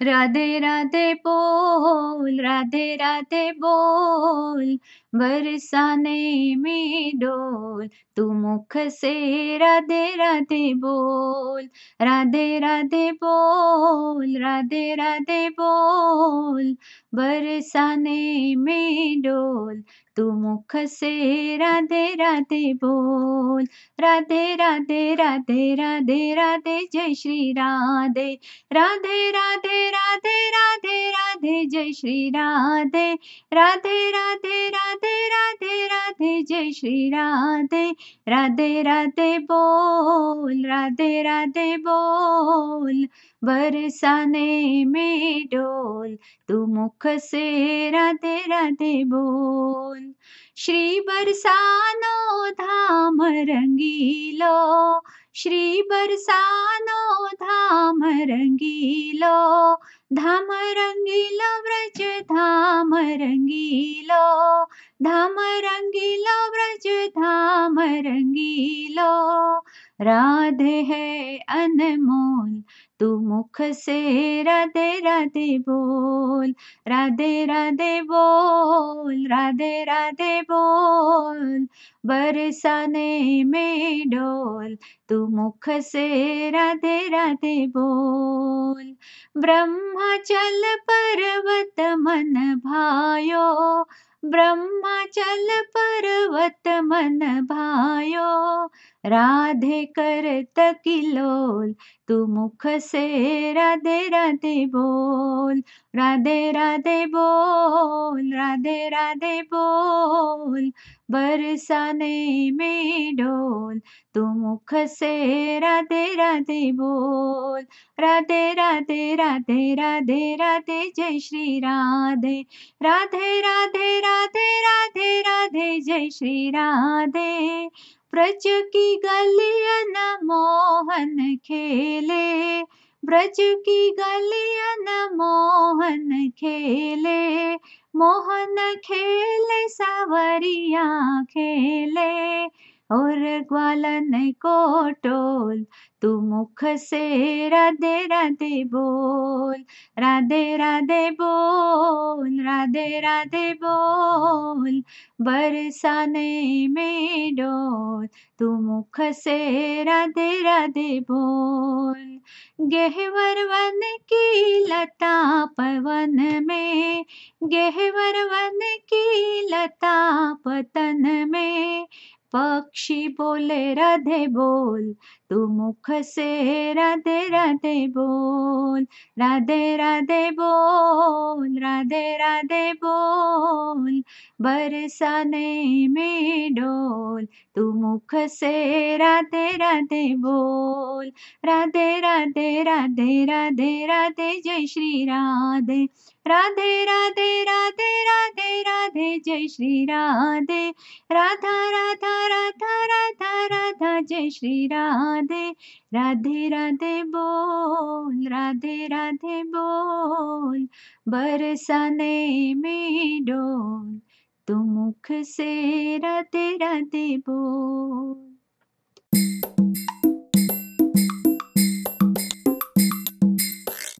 राधे राधे बोल राधे राधे बोल। बरसाने में डोल तू मुख से राधे राधे बोल राधे राधे बोल राधे राधे बोल बरसाने में डोल तू मुख से राधे राधे बोल राधे राधे राधे राधे राधे जय श्री राधे राधे राधे राधे राधे राधे जय श्री राधे राधे राधे श्री राधे राधे राधे बोल, राधे राधे बोल। बरसाने में डोल, तू मुख से राधे राधे बोल। श्री बरसानो धाम रंगीलो श्री बरसानो धाम रंगीलो धाम रंगीलो व्रज धाम रंगीलो धाम रंगीलो व्रज धाम रंगीलो राधे है अनमोल, तू मुख से राधे राधे बोल। राधे राधे बोल, राधे राधे बोल। बरसाने में डोल, तू मुख से राधे राधे बोल। ब्रह्माचल पर्वत मन भायो ब्रह्माचल पर्वत मन भायो, राधे कर तकिलोल तू मुख से राधे राधे बोल, राधे राधे बोल, राधे राधे बोल। बरसाने में डोल तू मुख से राधे राधे बोल। राधे राधे राधे राधे राधे, जय श्री राधे। राधे राधे राधे राधे राधे, जय श्री राधे। ब्रज की गलियन मोहन खेले। ब्रज की गलियन मोहन खेले। मोहन खेले सावरिया खेले। और ग्वालन को टोल। तू मुख से राधे राधे बोल, राधे राधे बोल, राधे राधे बोल। बरसाने में डोल तू मुख से राधे राधे बोल। गेहवर वन की लता पवन में, गेहवर वन की लता पतन में पक्षी बोले, राधे बोल। तू मुख से राधे राधे बोल। राधे राधे बोल, राधे राधे बोल। बरसाने में डोल। तू मुख से राधे राधे बोल। राधे राधे राधे राधे राधे, जय श्री राधे। राधे राधे राधे राधे राधे, जय श्री राधे। राधा राधा राधा राधा राधा, जय श्री राधे। राधे राधे बोल, राधे राधे बोल। बरसाने में डोल, तू मुख से राधे राधे बोल।